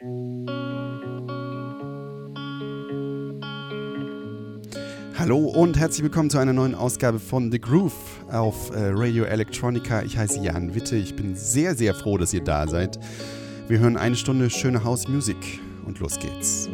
Hallo und herzlich willkommen zu einer neuen Ausgabe von The Groove auf äh, Radio Electronica. Ich heiße Jan Witte. Ich bin sehr, sehr froh, dass ihr da seid. Wir hören eine Stunde schöne House Music und los geht's.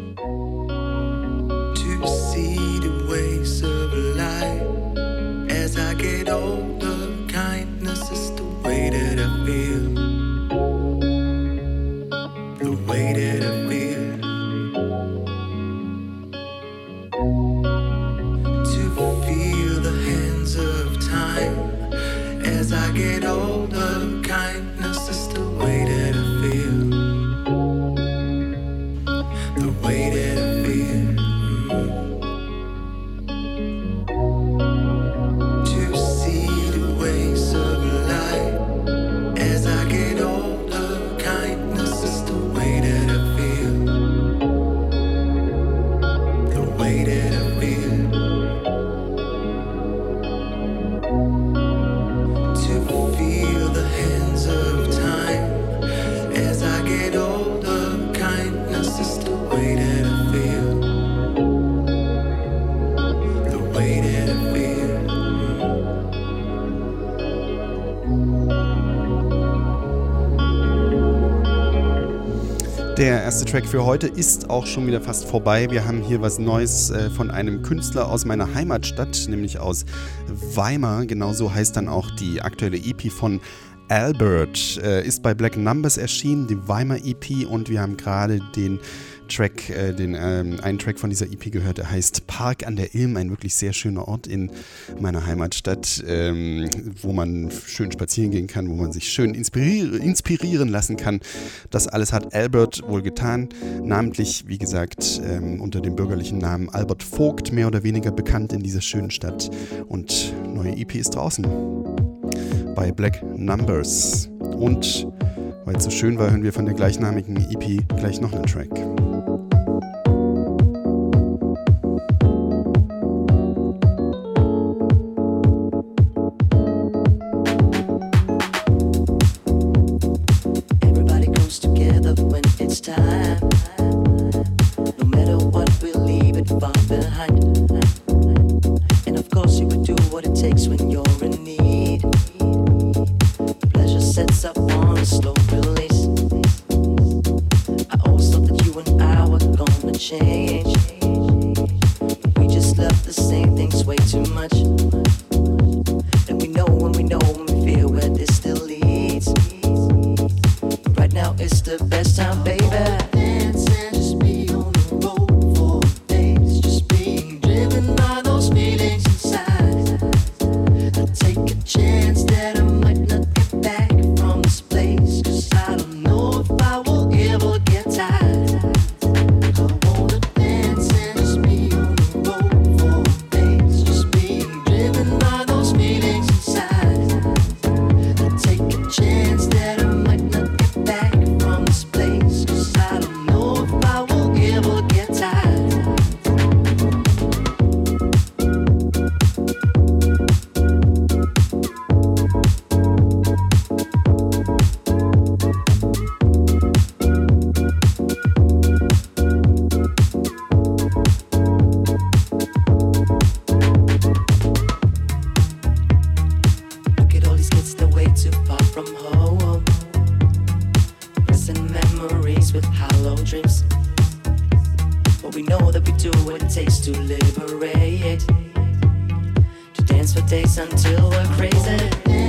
Track für heute ist auch schon wieder fast vorbei. Wir haben hier was Neues äh, von einem Künstler aus meiner Heimatstadt, nämlich aus Weimar. Genauso heißt dann auch die aktuelle EP von Albert. Äh, ist bei Black Numbers erschienen, die Weimar EP, und wir haben gerade den Track, äh, den ähm, einen Track von dieser EP gehört, der heißt Park an der Ilm, ein wirklich sehr schöner Ort in meiner Heimatstadt, ähm, wo man schön spazieren gehen kann, wo man sich schön inspirier inspirieren lassen kann. Das alles hat Albert wohl getan, namentlich, wie gesagt, ähm, unter dem bürgerlichen Namen Albert Vogt, mehr oder weniger bekannt in dieser schönen Stadt. Und neue EP ist draußen bei Black Numbers. Und weil es so schön war, hören wir von der gleichnamigen EP gleich noch einen Track. from home. Pressing memories with hollow dreams. But we know that we do what it takes to liberate. To dance for days until we're crazy.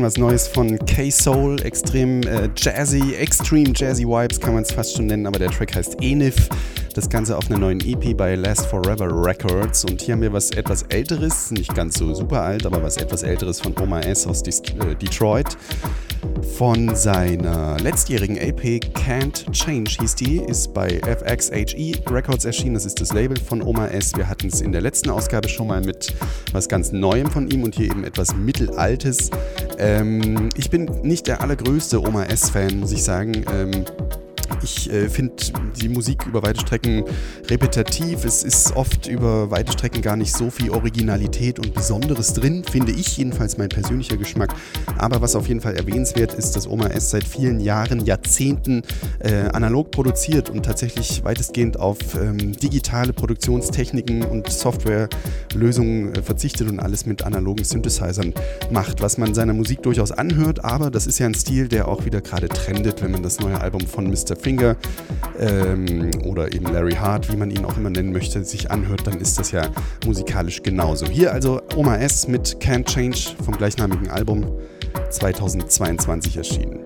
Hatten was Neues von K-Soul, extrem äh, jazzy, extreme jazzy Vibes kann man es fast schon nennen, aber der Track heißt Enif. Das Ganze auf einer neuen EP bei Last Forever Records. Und hier haben wir was etwas älteres, nicht ganz so super alt, aber was etwas älteres von Oma S aus äh, Detroit von seiner letztjährigen LP Can't Change hieß die, ist bei FXHE Records erschienen. Das ist das Label von Oma S. Wir hatten es in der letzten Ausgabe schon mal mit was ganz Neuem von ihm und hier eben etwas Mittelaltes. Ähm, ich bin nicht der allergrößte Oma S-Fan, muss ich sagen. Ähm, ich äh, finde die Musik über weite Strecken repetitiv. Es ist oft über weite Strecken gar nicht so viel Originalität und Besonderes drin, finde ich jedenfalls mein persönlicher Geschmack. Aber was auf jeden Fall erwähnenswert ist, dass Oma S seit vielen Jahren, Jahrzehnten äh, analog produziert und tatsächlich weitestgehend auf ähm, digitale Produktionstechniken und Softwarelösungen äh, verzichtet und alles mit analogen Synthesizern macht, was man seiner Musik durchaus anhört. Aber das ist ja ein Stil, der auch wieder gerade trendet, wenn man das neue Album von Mr. Finger ähm, oder eben Larry Hart, wie man ihn auch immer nennen möchte, sich anhört, dann ist das ja musikalisch genauso. Hier also Oma S mit Can't Change vom gleichnamigen Album 2022 erschienen.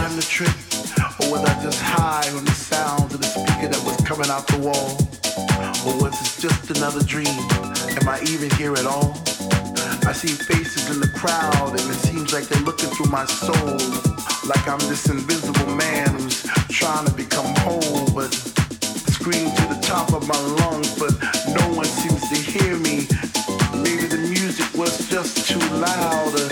Time to trip? Or was I just high on the sound of the speaker that was coming out the wall? Or was it just another dream? Am I even here at all? I see faces in the crowd and it seems like they're looking through my soul. Like I'm this invisible man who's trying to become whole, but scream to the top of my lungs, but no one seems to hear me. Maybe the music was just too loud, or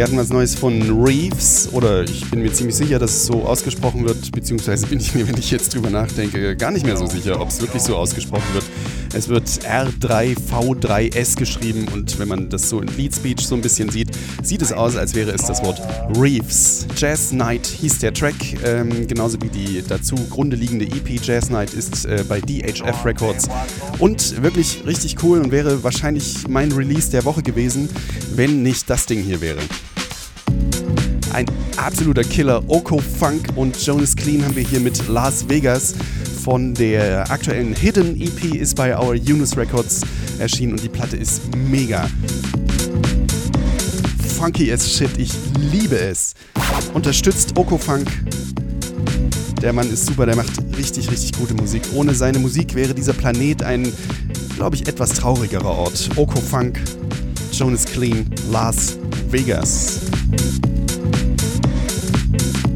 wir hatten was Neues von Reeves, oder ich bin mir ziemlich sicher, dass es so ausgesprochen wird, beziehungsweise bin ich mir, wenn ich jetzt drüber nachdenke, gar nicht mehr so sicher, ob es wirklich so ausgesprochen wird. Es wird R3V3S geschrieben und wenn man das so in Lead Speech so ein bisschen sieht, sieht es aus, als wäre es das Wort Reeves. Jazz Night hieß der Track, ähm, genauso wie die dazu grunde liegende EP Jazz Night ist äh, bei DHF Records und wirklich richtig cool und wäre wahrscheinlich mein Release der Woche gewesen, wenn nicht das Ding hier wäre. Ein absoluter Killer. Oko Funk und Jonas Clean haben wir hier mit Las Vegas von der aktuellen Hidden EP ist bei Our Eunice Records erschienen und die Platte ist mega. funky as shit. Ich liebe es. Unterstützt Okofunk. Der Mann ist super, der macht richtig, richtig gute Musik. Ohne seine Musik wäre dieser Planet ein, glaube ich, etwas traurigerer Ort. Okofunk, Jonas Clean, Las Vegas. Thank you.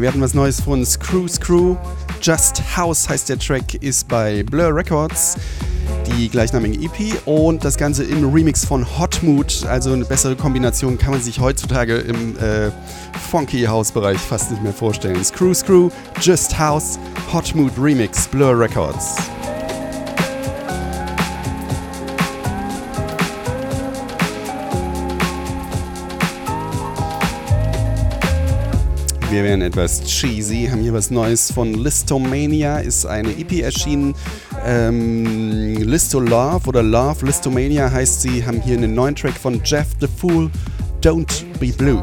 Wir hatten was Neues von Screw Screw. Just House heißt der Track, ist bei Blur Records, die gleichnamige EP und das Ganze im Remix von Hot Mood. Also eine bessere Kombination kann man sich heutzutage im äh, Funky House Bereich fast nicht mehr vorstellen. Screw Screw, Just House, Hot Mood Remix, Blur Records. Wir werden etwas cheesy, haben hier was Neues von Listomania, ist eine EP erschienen. Ähm, Listo Love oder Love Listomania heißt sie, haben hier einen neuen Track von Jeff the Fool, Don't Be Blue.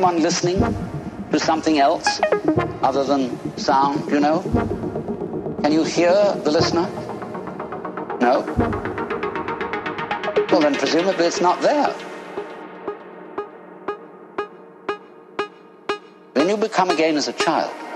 Anyone listening to something else other than sound, you know? Can you hear the listener? No? Well, then presumably it's not there. Then you become again as a child.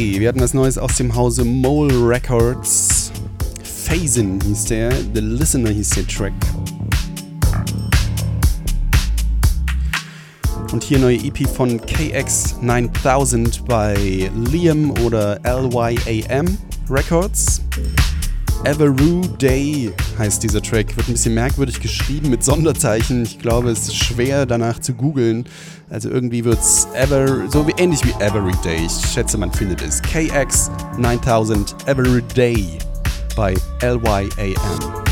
Wir hatten was Neues aus dem Hause Mole Records. Phasen hieß der, The Listener hieß der Track. Und hier neue EP von KX9000 bei Liam oder LYAM Records. Everoo Day heißt dieser Track. Wird ein bisschen merkwürdig geschrieben mit Sonderzeichen. Ich glaube, es ist schwer danach zu googeln. Also irgendwie wird es so wie ähnlich wie Every Day. Ich schätze, man findet es. KX 9000 Every Day bei LYAM.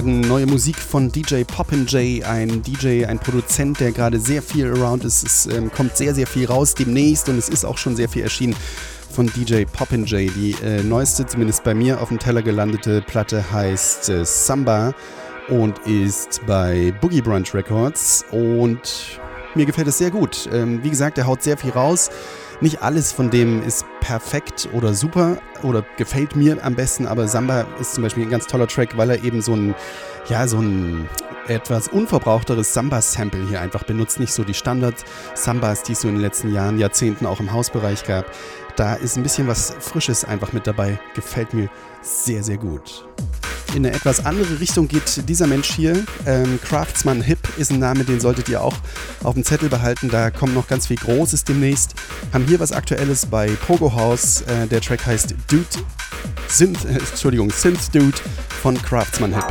Hatten neue Musik von DJ Poppin J, ein DJ, ein Produzent, der gerade sehr viel around ist. Es ähm, kommt sehr, sehr viel raus demnächst und es ist auch schon sehr viel erschienen von DJ Poppin J. Die äh, neueste, zumindest bei mir auf dem Teller gelandete Platte heißt äh, Samba und ist bei Boogie Brunch Records und mir gefällt es sehr gut. Ähm, wie gesagt, er haut sehr viel raus. Nicht alles von dem ist perfekt oder super oder gefällt mir am besten, aber Samba ist zum Beispiel ein ganz toller Track, weil er eben so ein, ja, so ein etwas unverbrauchteres Samba-Sample hier einfach benutzt. Nicht so die Standard-Sambas, die es so in den letzten Jahren, Jahrzehnten auch im Hausbereich gab. Da ist ein bisschen was Frisches einfach mit dabei. Gefällt mir sehr, sehr gut in eine etwas andere Richtung geht dieser Mensch hier. Ähm, Craftsman Hip ist ein Name, den solltet ihr auch auf dem Zettel behalten. Da kommt noch ganz viel Großes demnächst. Haben hier was Aktuelles bei Pogo House. Äh, der Track heißt Dude, Synth, äh, Entschuldigung, Synth Dude von Craftsman Hip.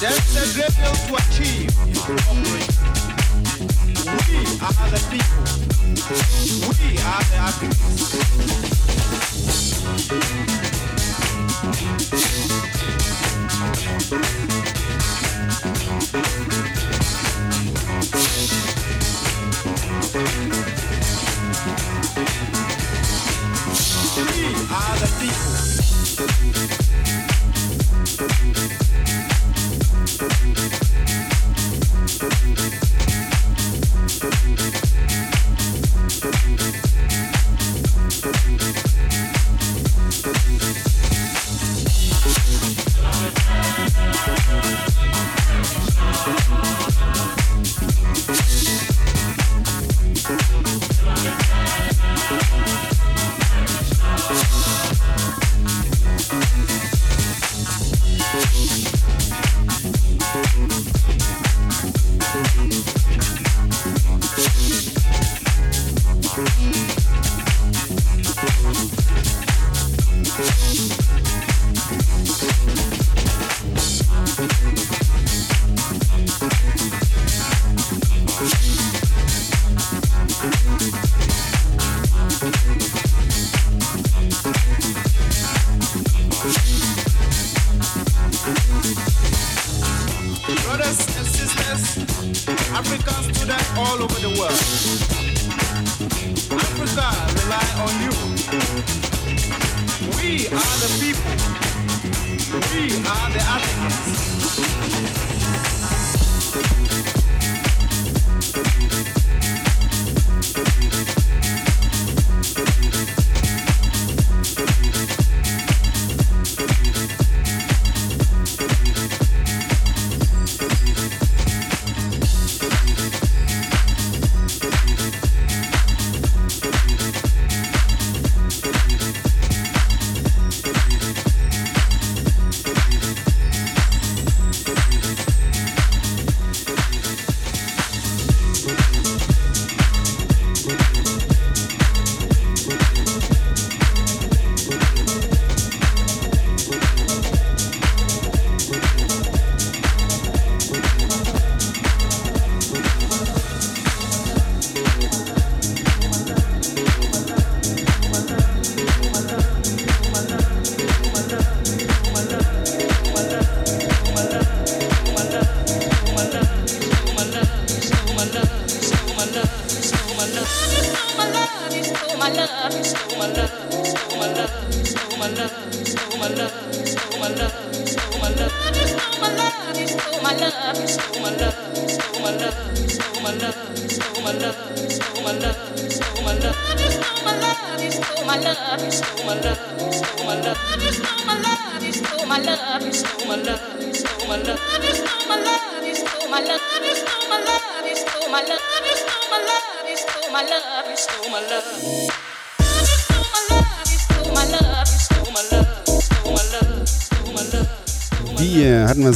There's a great to achieve. We are the people. We are the Africans.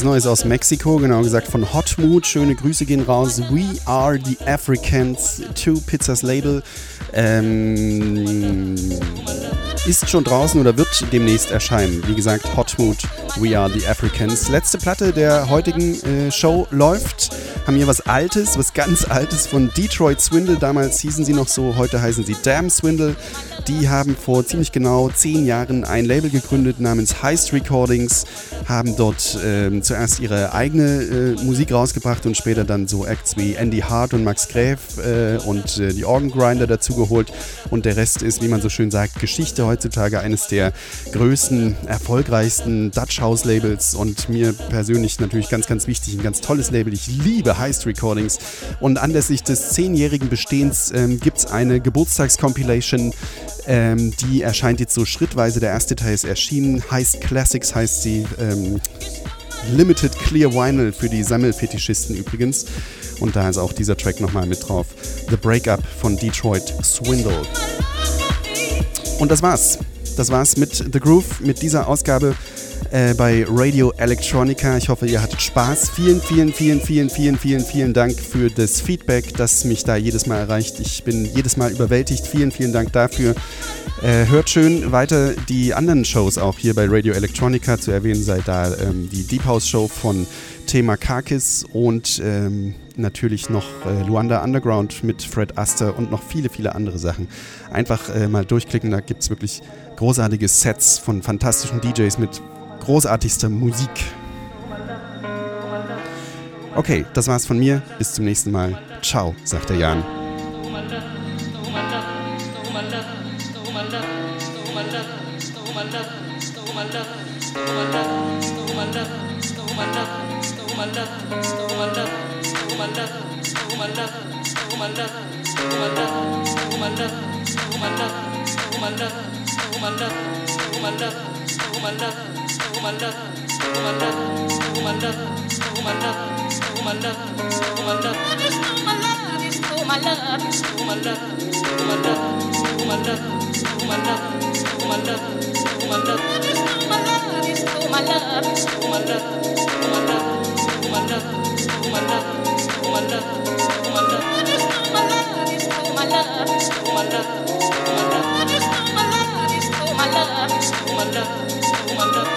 Was Neues aus Mexiko, genau gesagt von Hot Mood. Schöne Grüße gehen raus. We are the Africans, Two Pizzas Label. Ähm, ist schon draußen oder wird demnächst erscheinen. Wie gesagt, Hot Mood, We are the Africans. Letzte Platte der heutigen äh, Show läuft haben hier was Altes, was ganz Altes von Detroit Swindle. Damals hießen sie noch so, heute heißen sie Damn Swindle. Die haben vor ziemlich genau zehn Jahren ein Label gegründet namens Heist Recordings, haben dort äh, zuerst ihre eigene äh, Musik rausgebracht und später dann so Acts wie Andy Hart und Max Gräf äh, und äh, die Organ Grinder dazugeholt. Und der Rest ist, wie man so schön sagt, Geschichte heutzutage eines der größten, erfolgreichsten Dutch House Labels und mir persönlich natürlich ganz, ganz wichtig, ein ganz tolles Label. Ich liebe Heist Recordings und anlässlich des zehnjährigen Bestehens ähm, gibt es eine Geburtstagscompilation ähm, die erscheint jetzt so schrittweise. Der erste Teil ist erschienen. Heist Classics heißt sie. Ähm, Limited Clear Vinyl für die Sammelfetischisten übrigens. Und da ist auch dieser Track nochmal mit drauf. The Breakup von Detroit Swindle. Und das war's. Das war's mit The Groove, mit dieser Ausgabe äh, bei Radio Electronica. Ich hoffe, ihr hattet Spaß. Vielen, vielen, vielen, vielen, vielen, vielen, vielen Dank für das Feedback, das mich da jedes Mal erreicht. Ich bin jedes Mal überwältigt. Vielen, vielen Dank dafür. Äh, hört schön weiter die anderen Shows auch hier bei Radio Electronica. Zu erwähnen sei da ähm, die Deep House Show von Thema Kakis und ähm, natürlich noch äh, Luanda Underground mit Fred Aster und noch viele, viele andere Sachen. Einfach äh, mal durchklicken, da gibt es wirklich großartige Sets von fantastischen DJs mit großartigster Musik. Okay, das war's von mir. Bis zum nächsten Mal. Ciao, sagt der Jan. my my love, my love love.